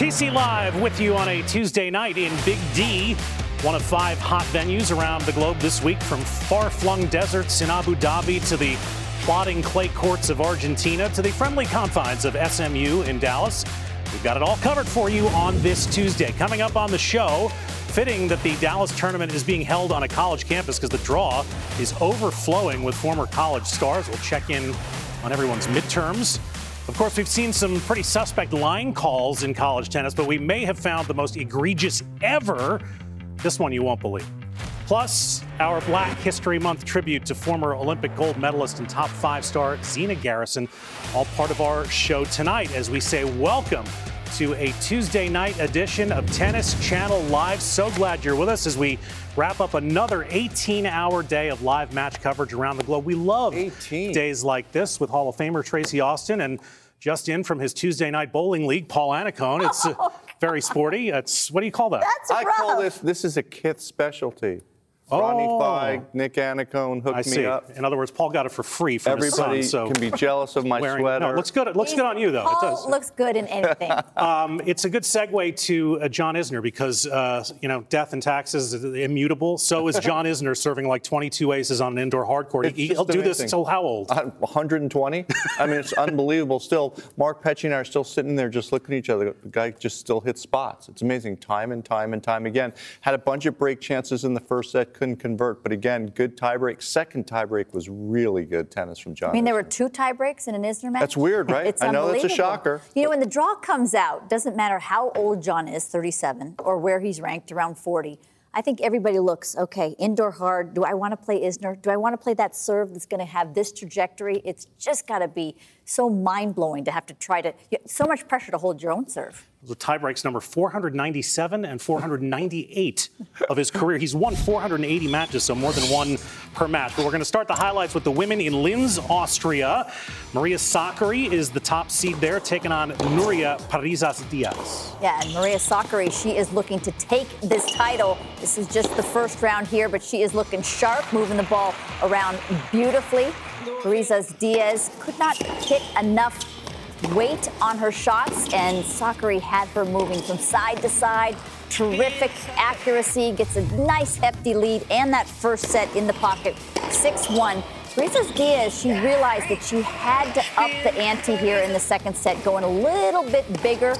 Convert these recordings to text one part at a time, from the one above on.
TC Live with you on a Tuesday night in Big D, one of five hot venues around the globe this week, from far flung deserts in Abu Dhabi to the plodding clay courts of Argentina to the friendly confines of SMU in Dallas. We've got it all covered for you on this Tuesday. Coming up on the show, fitting that the Dallas tournament is being held on a college campus because the draw is overflowing with former college stars. We'll check in on everyone's midterms. Of course, we've seen some pretty suspect line calls in college tennis, but we may have found the most egregious ever. This one you won't believe. Plus, our Black History Month tribute to former Olympic gold medalist and top five star Zina Garrison, all part of our show tonight as we say welcome to a Tuesday night edition of Tennis Channel Live. So glad you're with us as we wrap up another 18 hour day of live match coverage around the globe. We love 18. days like this with Hall of Famer Tracy Austin and just in from his Tuesday night bowling league, Paul Annacone. It's uh, very sporty. It's what do you call that? That's I rough. call this this is a Kith specialty. Ronnie Oh. Fieg, Nick Annacone hooked I see. me up. In other words, Paul got it for free from Everybody his son. So can be jealous of my wearing, sweater. No, it looks good. It looks good on you, though. Paul it does. looks good in anything. Um, it's a good segue to uh, John Isner because uh, you know death and taxes is immutable. So is John Isner serving like 22 aces on an indoor hard court. He, just will do this amazing. until how old? Uh, 120. I mean, it's unbelievable. Still, Mark Petchey and I are still sitting there just looking at each other. The guy just still hits spots. It's amazing, time and time and time again. Had a bunch of break chances in the first set, couldn't convert. But again, good tiebreak. Second tiebreak was really good tennis from John. I mean, there were two tie breaks in an Isner match. That's weird, right? It's I know that's a shocker. You know, when the draw comes out, doesn't matter how old John is, 37, or where he's ranked, around 40. I think everybody looks okay. Indoor hard. Do I want to play Isner? Do I want to play that serve that's going to have this trajectory? It's just got to be so mind blowing to have to try to. So much pressure to hold your own serve. The tiebreaks number 497 and 498 of his career. He's won 480 matches, so more than one per match. But we're going to start the highlights with the women in Linz, Austria. Maria Sakkari is the top seed there, taking on Nuria Parrizas Diaz. Yeah, and Maria Sakkari, she is looking to take this title. This is just the first round here, but she is looking sharp, moving the ball around beautifully. Parrizas Diaz could not hit enough weight on her shots, and Sakkari had her moving from side to side. Terrific accuracy, gets a nice hefty lead, and that first set in the pocket, 6-1. Parrizas Diaz, she realized that she had to up the ante here in the second set, going a little bit bigger,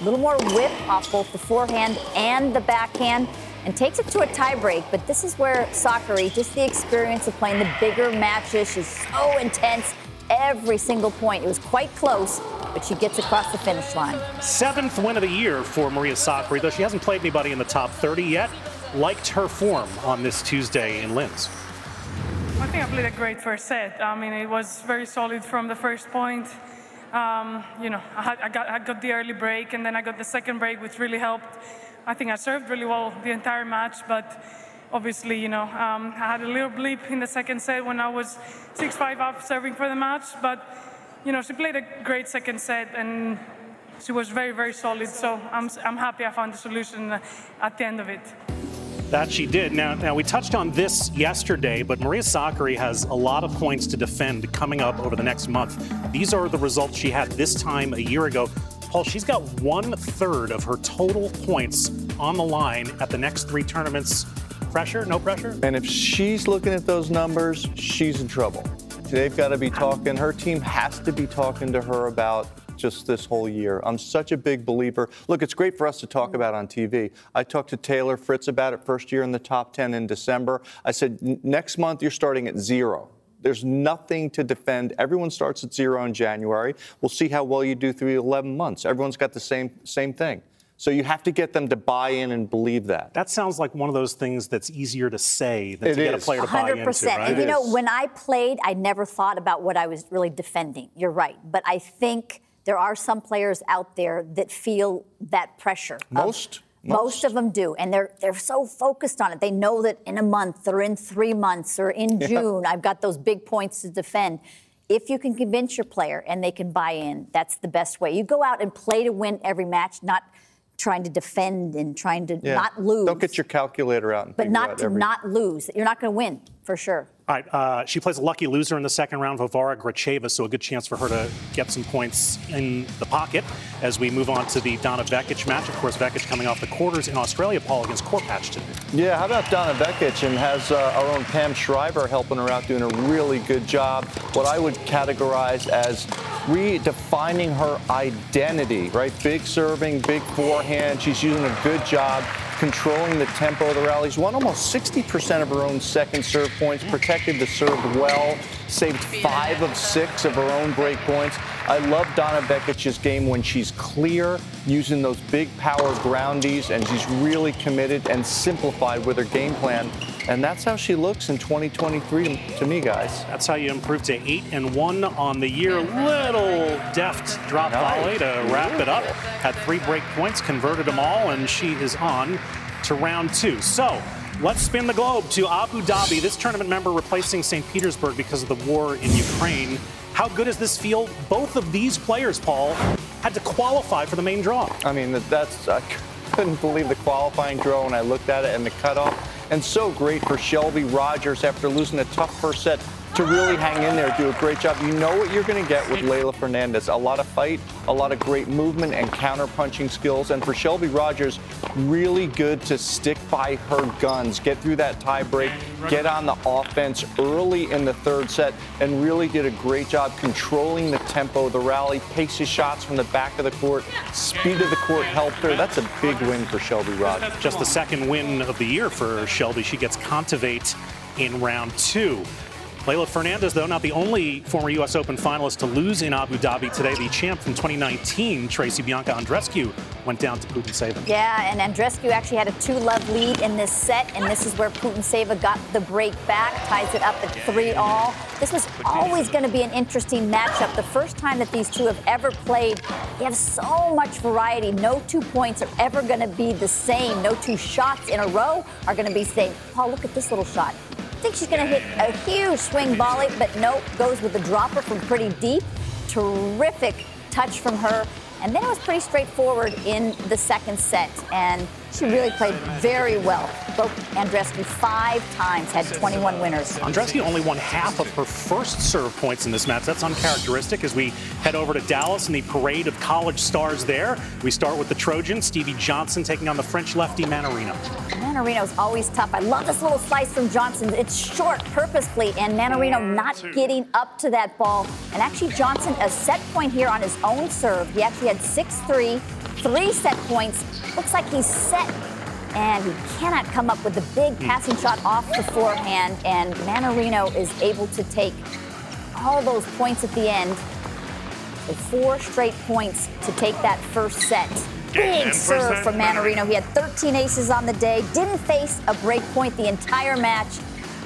a little more whip off both the forehand and the backhand, and takes it to a tiebreak. But this is where Sakkari, just the experience of playing the bigger matches, she's so intense every single point. It was quite close, but she gets across the finish line. Seventh win of the year for Maria Sakkari, though she hasn't played anybody in the top 30 yet. Liked her form on this Tuesday in Linz. I think I played a great first set. I mean, it was very solid from the first point. Um, you know, I, had, I, got, I got the early break, and then I got the second break, which really helped. I think I served really well the entire match, but obviously, you know, um, I had a little blip in the second set when I was 6-5 up serving for the match. But, you know, she played a great second set, and she was very, very solid. So I'm, I'm happy I found the solution at the end of it. That she did. Now, now we touched on this yesterday, but Maria Sakkari has a lot of points to defend coming up over the next month. These are the results she had this time a year ago. Paul, she's got one third of her total points on the line at the next three tournaments. Pressure? No pressure? And if she's looking at those numbers, she's in trouble. They've got to be talking, her team has to be talking to her about just this whole year. I'm such a big believer. Look, it's great for us to talk about on TV. I talked to Taylor Fritz about it first year in the top 10 in December. I said, next month you're starting at zero. There's nothing to defend. Everyone starts at zero in January. We'll see how well you do through 11 months. Everyone's got the same same thing. So you have to get them to buy in and believe that. That sounds like one of those things that's easier to say than It to get a player to buy into. 100%. Right? And you know, when I played, I never thought about what I was really defending. You're right. But I think there are some players out there that feel that pressure. of- Most? Most Most. of them do, and they're they're so focused on it. They know that in a month or in three months or in June, I've got those big points to defend. If you can convince your player and they can buy in, that's the best way. You go out and play to win every match, not trying to defend and trying to Yeah. not lose. Don't get your calculator out and but not to every- not lose. You're not going to win for sure. All right, uh, she plays a lucky loser in the second round, Varvara Gracheva, so a good chance for her to get some points in the pocket as we move on to the Donna Vekic match. Of course, Vekic coming off the quarters in Australia, Paul against Korpatsch today. Yeah, how about Donna Vekic and has uh, our own Pam Shriver helping her out, doing a really good job. What I would categorize as redefining her identity, right? Big serving, big forehand. She's doing a good job controlling the tempo of the rallies. Won almost 60% of her own second serve points, protected the serve well, saved five of six of her own break points. I love Donna Vekic's game when she's clear, using those big power groundies, and she's really committed and simplified with her game plan. And that's how she looks in 2023 to, me, guys. That's how you improve to eight and one on the year. Little deft drop volley to wrap it up. Had three break points, converted them all, and she is on to round two. So let's spin the globe to Abu Dhabi. This tournament member replacing St. Petersburg because of the war in Ukraine. How good does this feel? Both of these players, Paul, had to qualify for the main draw. I mean, that's I couldn't believe the qualifying draw when I looked at it and the cutoff. And so great for Shelby Rogers after losing a tough first set to really hang in there, do a great job. You know what you're going to get with Leylah Fernandez. A lot of fight, a lot of great movement and counter punching skills. And for Shelby Rogers, really good to stick by her guns, get through that tie break, get on the offense early in the third set, and really did a great job controlling the tempo the rally, paces shots from the back of the court, speed of the court helped her. That's a big win for Shelby Rogers. Just the second win of the year for Shelby. She gets Kontaveit in round two. Leylah Fernandez, though, not the only former U.S. Open finalist to lose in Abu Dhabi today. The champ from 2019, Tracy Bianca Andreescu, went down to Putintseva. Yeah, and Andreescu actually had a two-love lead in this set, and this is where Putintseva got the break back, ties it up at three all. This was always going to be an interesting matchup. The first time that these two have ever played, they have so much variety. No two points are ever going to be the same. No two shots in a row are going to be the same. Paul, look at this little shot. Think she's going to hit a huge swing volley, but nope, goes with the dropper from pretty deep. Terrific touch from her. And then it was pretty straightforward in the second set. And she really played very well. Broke Andreescu five times, had 21 winners. Andreescu only won half of her first serve points in this match. That's uncharacteristic as we head over to Dallas and the parade of college stars there. We start with the Trojans, Stevie Johnson taking on the French lefty Mannarino. Mannarino's always tough. I love this little slice from Johnson. It's short purposefully, and Mannarino not getting up to that ball. And actually, Johnson, a set point here on his own serve. He actually had 6 3, three set points. Looks like he's set. And he cannot come up with the big passing shot off the forehand. And Mannarino is able to take all those points at the end. So four straight points to take that first set. Big serve from Mannarino. He had 13 aces on the day, didn't face a break point the entire match.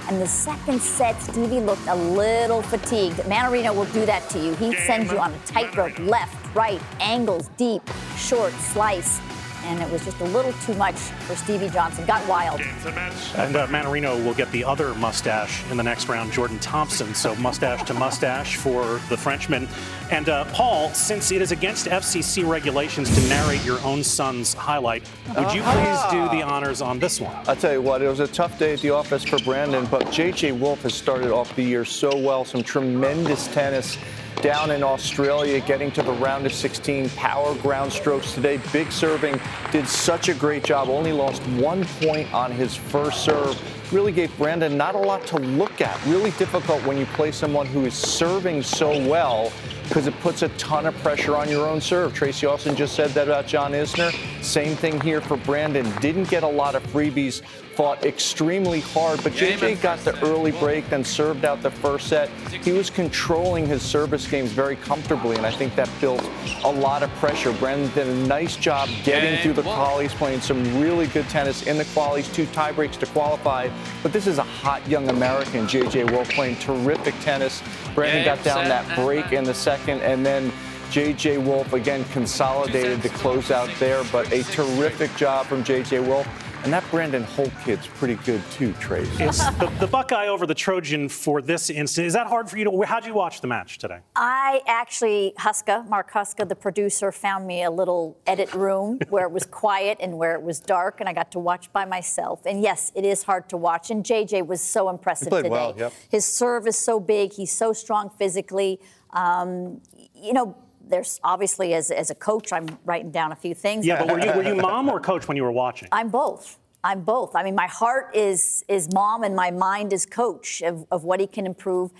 And the second set, Stevie looked a little fatigued. Mannarino will do that to you. He sends you on a tightrope, left, right, angles, deep, short, slice. And it was just a little too much for Stevie Johnson. Got wild. And uh, Mannarino will get the other mustache in the next round, Jordan Thompson. So mustache to mustache for the Frenchman. And uh, Paul, since it is against FCC regulations to narrate your own son's highlight, would you please do the honors on this one? I'll tell you what, it was a tough day at the office for Brandon, but JJ Wolf has started off the year so well. Some tremendous tennis down in Australia, getting to the round of 16. Power ground strokes today, big serving. Did such a great job. Only lost one point on his first serve. Really gave Brandon not a lot to look at. Really difficult when you play someone who is serving so well. because it puts a ton of pressure on your own serve. Tracy Austin just said that about John Isner. Same thing here for Brandon. Didn't get a lot of freebies fought extremely hard, but JJ got the early break, then served out the first set. He was controlling his service games very comfortably, and I think that built a lot of pressure. Brandon did a nice job getting through the qualies, playing some really good tennis in the qualies, two tiebreaks to qualify. But this is a hot young American, JJ Wolf, playing terrific tennis. Brandon got down that break in the second, and then J.J. Wolf again consolidated to close out there, but a terrific job from J.J. Wolf. And that Brandon Holt kid's pretty good too, Trace. Is the, the, Buckeye over the Trojan for this instance, is that hard for you to, how'd you watch the match today? I actually, Huska, Mark Huska, the producer, found me a little edit room where it was quiet and where it was dark, and I got to watch by myself. And yes, it is hard to watch. And JJ was so impressive today. Well, yep. His serve is so big, he's so strong physically. Um, you know, there's obviously as, as a coach, I'm writing down a few things. Yeah, but were you, were you mom or coach when you were watching? I'm both. I'm both. I mean, my heart is is mom, and my mind is coach of, of what he can improve.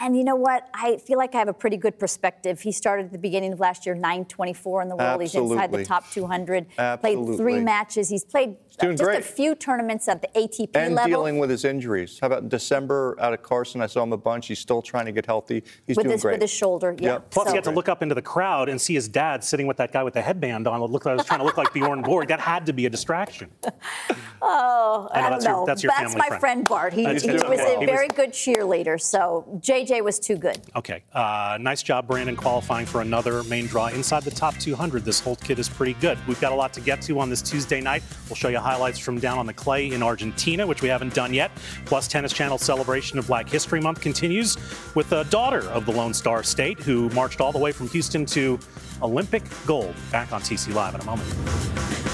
And you know what? I feel like I have a pretty good perspective. He started at the beginning of last year, 924 in the world. Absolutely. He's inside the top 200. Absolutely. Played three matches. He's played doing just great. a few tournaments at the ATP and level. dealing with his injuries. How about December out of Carson? I saw him a bunch. He's still trying to get healthy. He's with doing his, great. With his shoulder, yeah. Yep. Plus, So- he had to look up into the crowd and see his dad sitting with that guy with the headband on. Look, I was trying to look like Bjorn Borg. That had to be a distraction. Oh, I I, don't that's your- that's your family my friend. friend Bart. He, he was friend. a He very good cheerleader. So JJ was too good. Okay, uh, nice job, Brandon, qualifying for another main draw inside the top 200. This Holt kid is pretty good. We've got a lot to get to on this Tuesday night. We'll show you highlights from down on the clay in Argentina, which we haven't done yet. Plus, Tennis Channel celebration of Black History Month continues with a daughter of the Lone Star State who marched all the way from Houston to Olympic gold. Back on TC Live in a moment.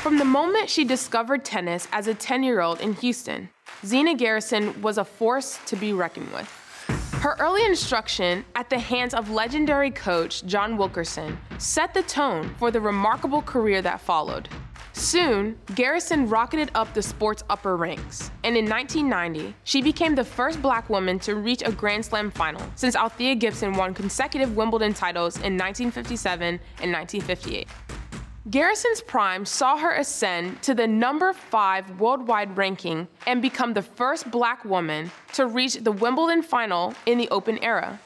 From the moment she discovered tennis as a 10 year old in Houston, Zina Garrison was a force to be reckoned with. Her early instruction at the hands of legendary coach John Wilkerson set the tone for the remarkable career that followed. Soon, Garrison rocketed up the sport's upper ranks, and in 1990, she became the first black woman to reach a Grand Slam final since Althea Gibson won consecutive Wimbledon titles in 1957 and 1958. Garrison's prime saw her ascend to the number five worldwide ranking and become the first black woman to reach the Wimbledon final in the Open era.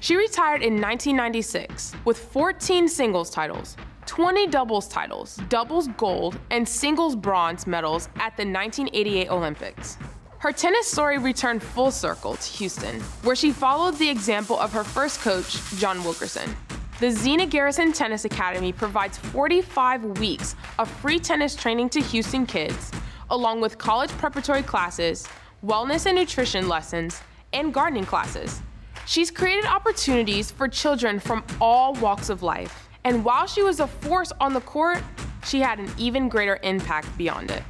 She retired in 1996 with 14 singles titles, 20 doubles titles, doubles gold, and singles bronze medals at the 1988 Olympics. Her tennis story returned full circle to Houston, where she followed the example of her first coach, John Wilkerson. The Zina Garrison Tennis Academy provides 45 weeks of free tennis training to Houston kids, along with college preparatory classes, wellness and nutrition lessons, and gardening classes. She's created opportunities for children from all walks of life. And while she was a force on the court, she had an even greater impact beyond it.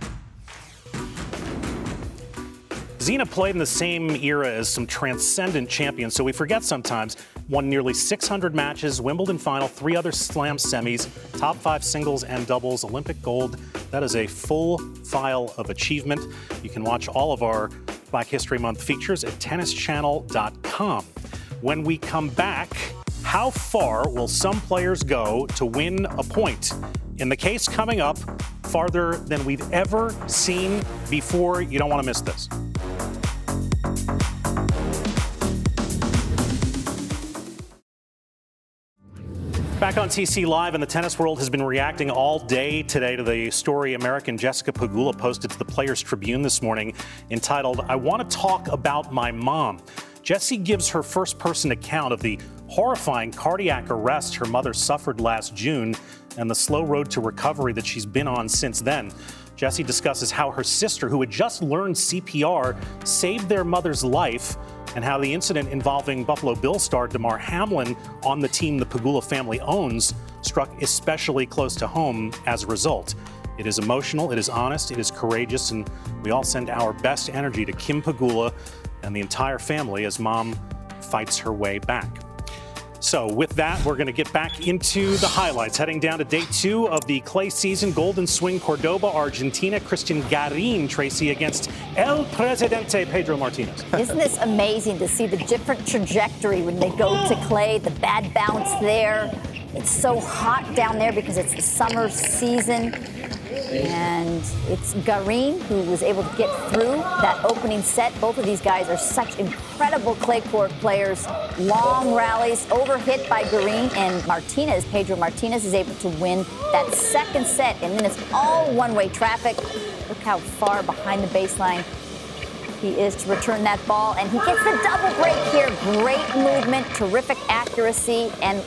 Zina played in the same era as some transcendent champions, so we forget sometimes. Won nearly 600 matches, Wimbledon final, three other slam semis, top five singles and doubles, Olympic gold. That is a full file of achievement. You can watch all of our Black History Month features at tennischannel.com. When we come back, how far will some players go to win a point? In the case coming up, farther than we've ever seen before. You don't want to miss this. Back on TC Live, and the tennis world has been reacting all day today to the story American Jessica Pegula posted to the Players Tribune this morning entitled, I Want to Talk About My Mom. Jessie gives her first person account of the horrifying cardiac arrest her mother suffered last June and the slow road to recovery that she's been on since then. Jessie discusses how her sister, who had just learned CPR, saved their mother's life, and how the incident involving Buffalo Bill star Damar Hamlin on the team the Pegula family owns struck especially close to home as a result. It is emotional, it is honest, it is courageous, and we all send our best energy to Kim Pegula and the entire family as mom fights her way back. So, with that, we're going to get back into the highlights. Heading down to day two of the clay season, Golden Swing Cordoba, Argentina, Cristian Garin, Tracy, against El Presidente Pedro Martinez. Isn't this amazing to see the different trajectory when they go to clay, the bad bounce there? It's so hot down there because it's the summer season. And it's Garin who was able to get through that opening set. Both of these guys are such incredible clay court players. Long rallies, overhit by Garin, and Martinez, Pedro Martinez, is able to win that second set. And then it's all one way traffic. Look how far behind the baseline he is to return that ball. And he gets the double break here. Great movement, terrific accuracy, and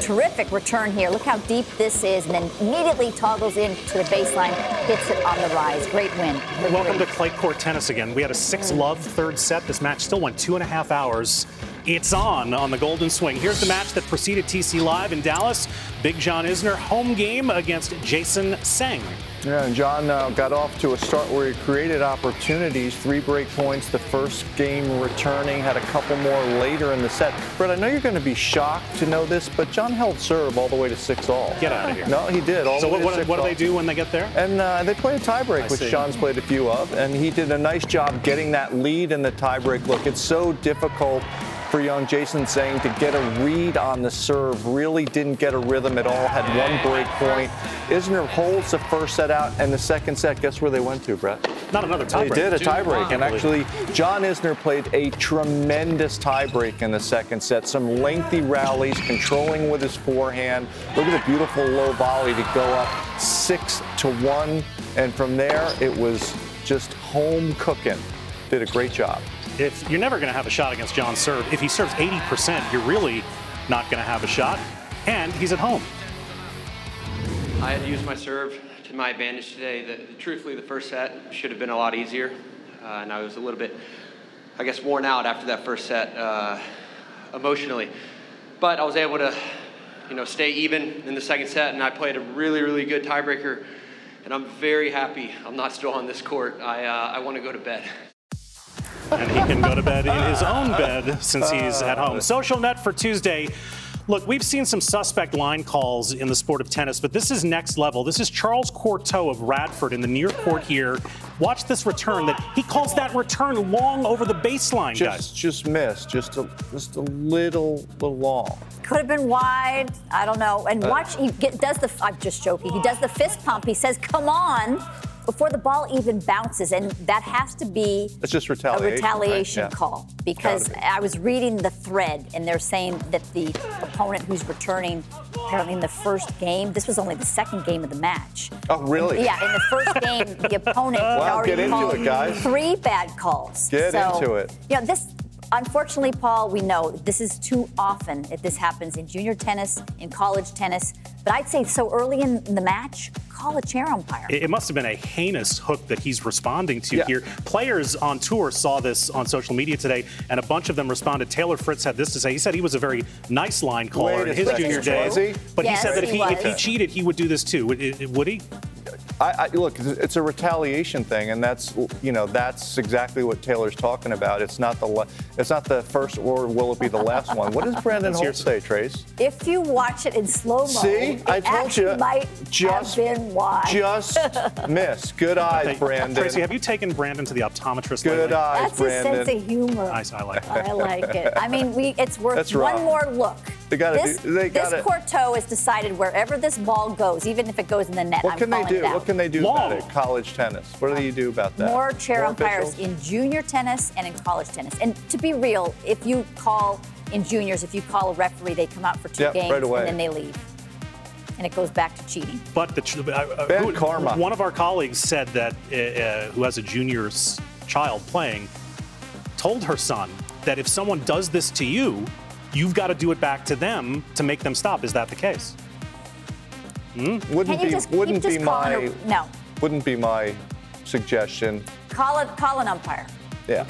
terrific return here. Look how deep this is. And then immediately toggles into the baseline, hits it on the rise. Great win. Welcome to clay court tennis again. We had a six mm. love third set. This match still went two and a half hours. It's on on the Golden Swing. Here's the match that preceded TC Live in Dallas. Big John Isner home game against Jason Seng. Yeah, and John uh, got off to a start where he created opportunities, three break points, the first game returning, had a couple more later in the set. Brett, I know you're going to be shocked to know this, but John held serve all the way to six all. Get out of here. No, he did. All so the way what, what, what do they do when they get there? And uh, they play a tiebreak, I which see. John's played a few of, and he did a nice job getting that lead in the tiebreak. Look, it's so difficult for young Jason Sang to get a read on the serve. Really didn't get a rhythm at all. Had one break point. Isner holds the first set out, and the second set. Guess where they went to, Brett? Not another They tiebreak. did a tiebreak, and actually, John Isner played a tremendous tiebreak in the second set. Some lengthy rallies, controlling with his forehand. Look at the beautiful low volley to go up six to one, and from there it was just home cooking. Did a great job. If you're never going to have a shot against John serve, if he serves 80%, you're really not going to have a shot. And he's at home. I had used my serve to my advantage today. The, truthfully, the first set should have been a lot easier, uh, and I was a little bit, I guess, worn out after that first set uh, emotionally. But I was able to, you know, stay even in the second set, and I played a really, really good tiebreaker. And I'm very happy I'm not still on this court. I, uh, I want to go to bed. And he can go to bed in his own bed since he's at home. Uh. Social net for Tuesday. Look, we've seen some suspect line calls in the sport of tennis, but this is next level. This is Charles Courteau of Radford in the near court here. Watch this return that he calls that return long over the baseline, Just, guys. just missed, just a, just a little, little long. Could have been wide. I don't know. And uh. watch, he get, does the. I'm just joking. He does the fist pump. He says, "Come on," before the ball even bounces, and that has to be It's just retaliation, a retaliation. right? Yeah. call because be. I was reading the thread, and they're saying that the opponent who's returning, apparently in the first game, this was only the second game of the match. Oh, really? Yeah, in the first game, the opponent Wow, already called it, guys. three bad calls. Get So, into it. You know, this, unfortunately, Paul, we know this is too often if this happens in junior tennis, in college tennis. But I'd say so early in the match, call a chair umpire. It, it must have been a heinous hook that he's responding to Yeah. here. Players on tour saw this on social media today, and a bunch of them responded. Taylor Fritz had this to say. He said he was a very nice line caller Wait in his junior days, but Yes, he said that if he he, if he cheated, he would do this too. Would, would he? I, I, look, it's a retaliation thing, and that's you know that's exactly what Taylor's talking about. It's not the le- it's not the first or will it be the last one? What does Brandon Let's Holt say, Trace? If you watch it in slow mo, See, it I told actually you. might Just- have been wide. Just miss. Good eyes, Hey, Brandon. Tracy, have you taken Brandon to the optometrist Good lately? eyes, That's his Brandon. sense of humor. Nice, I like it. I like it. I mean, we, it's worth That's one rough. more look. They gotta this, do- they this gotta- Courteau has decided wherever this ball goes, even if it goes in the net, What I'm can they do? it. What can they do Long. about it? College tennis. What do you do about that? More chair More umpires officials? in junior tennis and in college tennis. And to be real, if you call in juniors, if you call a referee, they come out for two Yep, games right away. and then they leave. And it goes back to cheating. But the tr- uh, uh, Bad who- karma. One of our colleagues said that uh, uh, who has a junior's child playing told her son that if someone does this to you, you've got to do it back to them to make them stop. Is that the case? Wouldn't be just wouldn't be my her? No. Wouldn't be my suggestion. Call it. Call an umpire. Yeah.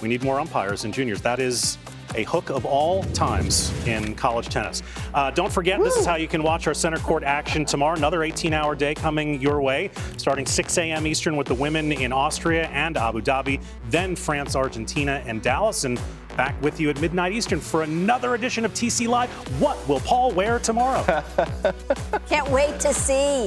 We need more umpires and juniors. That is a hook of all times in college tennis. Uh, don't forget, Woo. this is how you can watch our center court action tomorrow. Another 18 hour day coming your way, starting 6 a.m. Eastern with the women in Austria and Abu Dhabi, then France, Argentina, and Dallas. And back with you at midnight Eastern for another edition of TC Live. What will Paul wear tomorrow? Can't wait to see.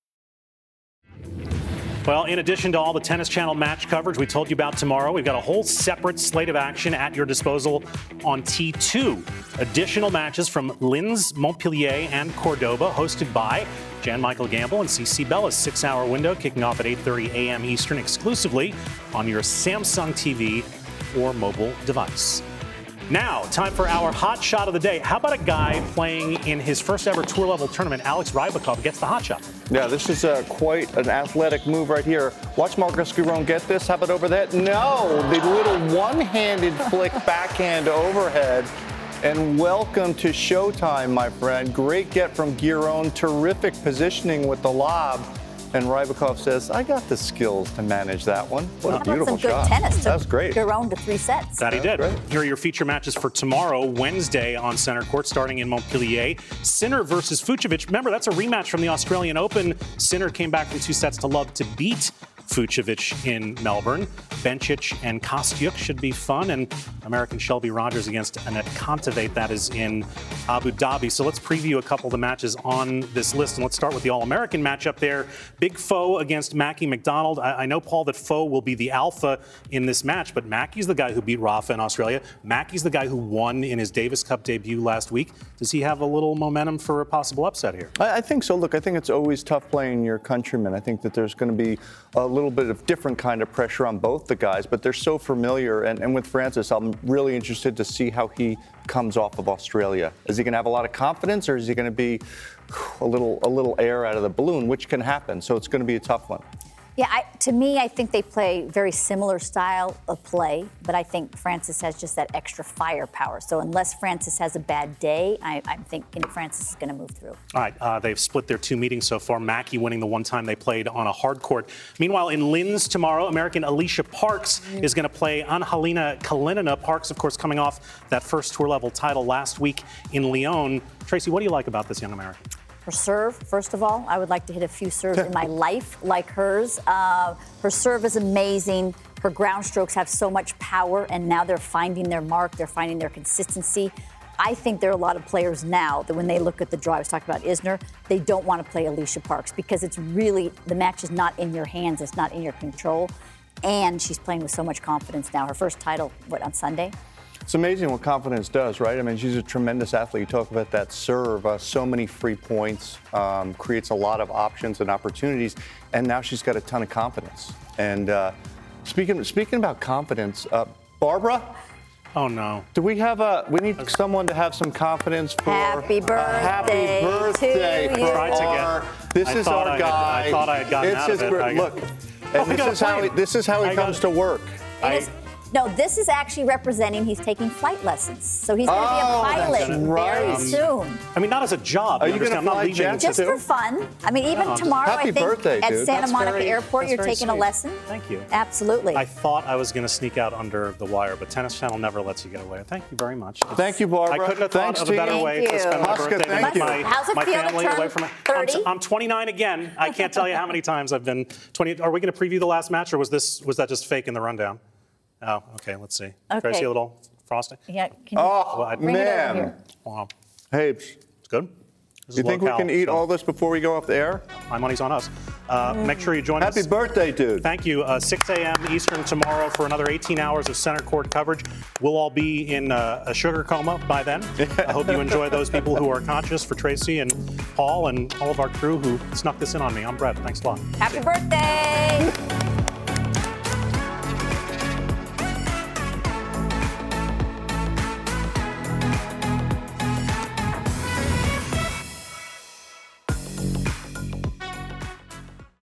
Well, in addition to all the Tennis Channel match coverage we told you about tomorrow, we've got a whole separate slate of action at your disposal on T2. Additional matches from Linz, Montpellier, and Cordoba, hosted by Jan Michael Gambill and CC Bellis' six-hour window, kicking off at 8:30 a.m. Eastern, exclusively on your Samsung TV or mobile device. Now, time for our hot shot of the day. How about a guy playing in his first ever tour level tournament? Alex Rybakov gets the hot shot. Yeah, this is uh, quite an athletic move right here. Watch Marcos Giron get this. How about over that? No, the little one handed flick backhand overhead. And welcome to Showtime, my friend. Great get from Giron. Terrific positioning with the lob. And Rybakov says, I got the skills to manage that one. What a beautiful some shot. good tennis. That's great. Giron to three sets. That he did. Great. Here are your feature matches for tomorrow, Wednesday on center court, starting in Montpellier. Sinner versus Fucsovics. Remember, that's a rematch from the Australian Open. Sinner came back from two sets to love to beat Fucsovics in Melbourne. Bencic and Kostyuk should be fun, and American Shelby Rogers against Anett Kontaveit. That is in Abu Dhabi. So let's preview a couple of the matches on this list, and let's start with the All-American matchup there. Big Foe against Mackie McDonald. I, I know, Paul, that Foe will be the alpha in this match, but Mackie's the guy who beat Rafa in Australia. Mackie's the guy who won in his Davis Cup debut last week. Does he have a little momentum for a possible upset here? I, I think so. Look, I think it's always tough playing your countrymen. I think that there's going to be a little bit of different kind of pressure on both the guys, but they're so familiar. And, and with Frances, I'm really interested to see how he comes off of Australia. Is he going to have a lot of confidence, or is he going to be a little a little air out of the balloon, which can happen? So it's going to be a tough one. Yeah, I, to me, I think they play very similar style of play, but I think Frances has just that extra firepower. So unless Frances has a bad day, I, am thinking Frances is going to move through. All right, uh, they've split their two meetings so far. Mackie winning the one time they played on a hard court. Meanwhile, in Linz tomorrow, American Alicia Parks mm-hmm. is going to play Angelina Kalinina. Parks, of course, coming off that first tour level title last week in Lyon. Tracy, what do you like about this young American? Her serve, first of all, I would like to hit a few serves in my life like hers. Uh, her serve is amazing. Her ground strokes have so much power, and now they're finding their mark. They're finding their consistency. I think there are a lot of players now that when they look at the draw, I was talking about Isner, they don't want to play Alicia Parks because it's really, the match is not in your hands, it's not in your control. And she's playing with so much confidence now. Her first title, what, on Sunday? It's amazing what confidence does, right? I mean, she's a tremendous athlete. You talk about that serve, uh, so many free points, um, creates a lot of options and opportunities, and now she's got a ton of confidence. And uh, speaking speaking about confidence, uh, Barbara. Oh no! Do we have a? We need someone to have some confidence for. Happy birthday! happy birthday to for you. our. This I is our I guy. Had, I thought I had gotten it's out of it. Great. Look, and oh, this is how he, this is how he comes to work. I, no, this is actually representing he's taking flight lessons. So he's going to oh, be a oh, pilot very right. soon. I mean, not as a job. Are you you going to I'm fly not jets Just too? for fun. I mean, even No, tomorrow, Happy I think birthday, at dude. Santa That's Monica very- Airport, that's you're very taking a sweet. lesson. Thank you. Absolutely. I thought I was going to sneak out under the wire, but Tennis Channel never lets you get away. Thank you very much. Thank you, Barbara. I couldn't have Thanks thought of a better you. way Thank to you. spend my Oscar, birthday than thank with you. my, How's it my feel to family turn away from it. I'm, I'm 29 again. I can't tell you how many times I've been 20. Are we going to preview the last match, or was this was that just fake in the rundown? Oh, okay. Let's see. Okay. Tracy, a little frosting. yeah, can you Oh, Well, I- bring it over man. here? Wow, Hey, it's good. This you think we low-cal, can eat so all this before we go off the air? My money's on us. Uh, make sure you join Happy us. Happy birthday, dude. Thank you. Uh, 6 a.m. Eastern tomorrow for another 18 hours of center court coverage. We'll all be in uh, a sugar coma by then. I hope you enjoy those people who are conscious for Tracy and Paul and all of our crew who snuck this in on me. I'm Brett. Thanks a lot. Happy birthday.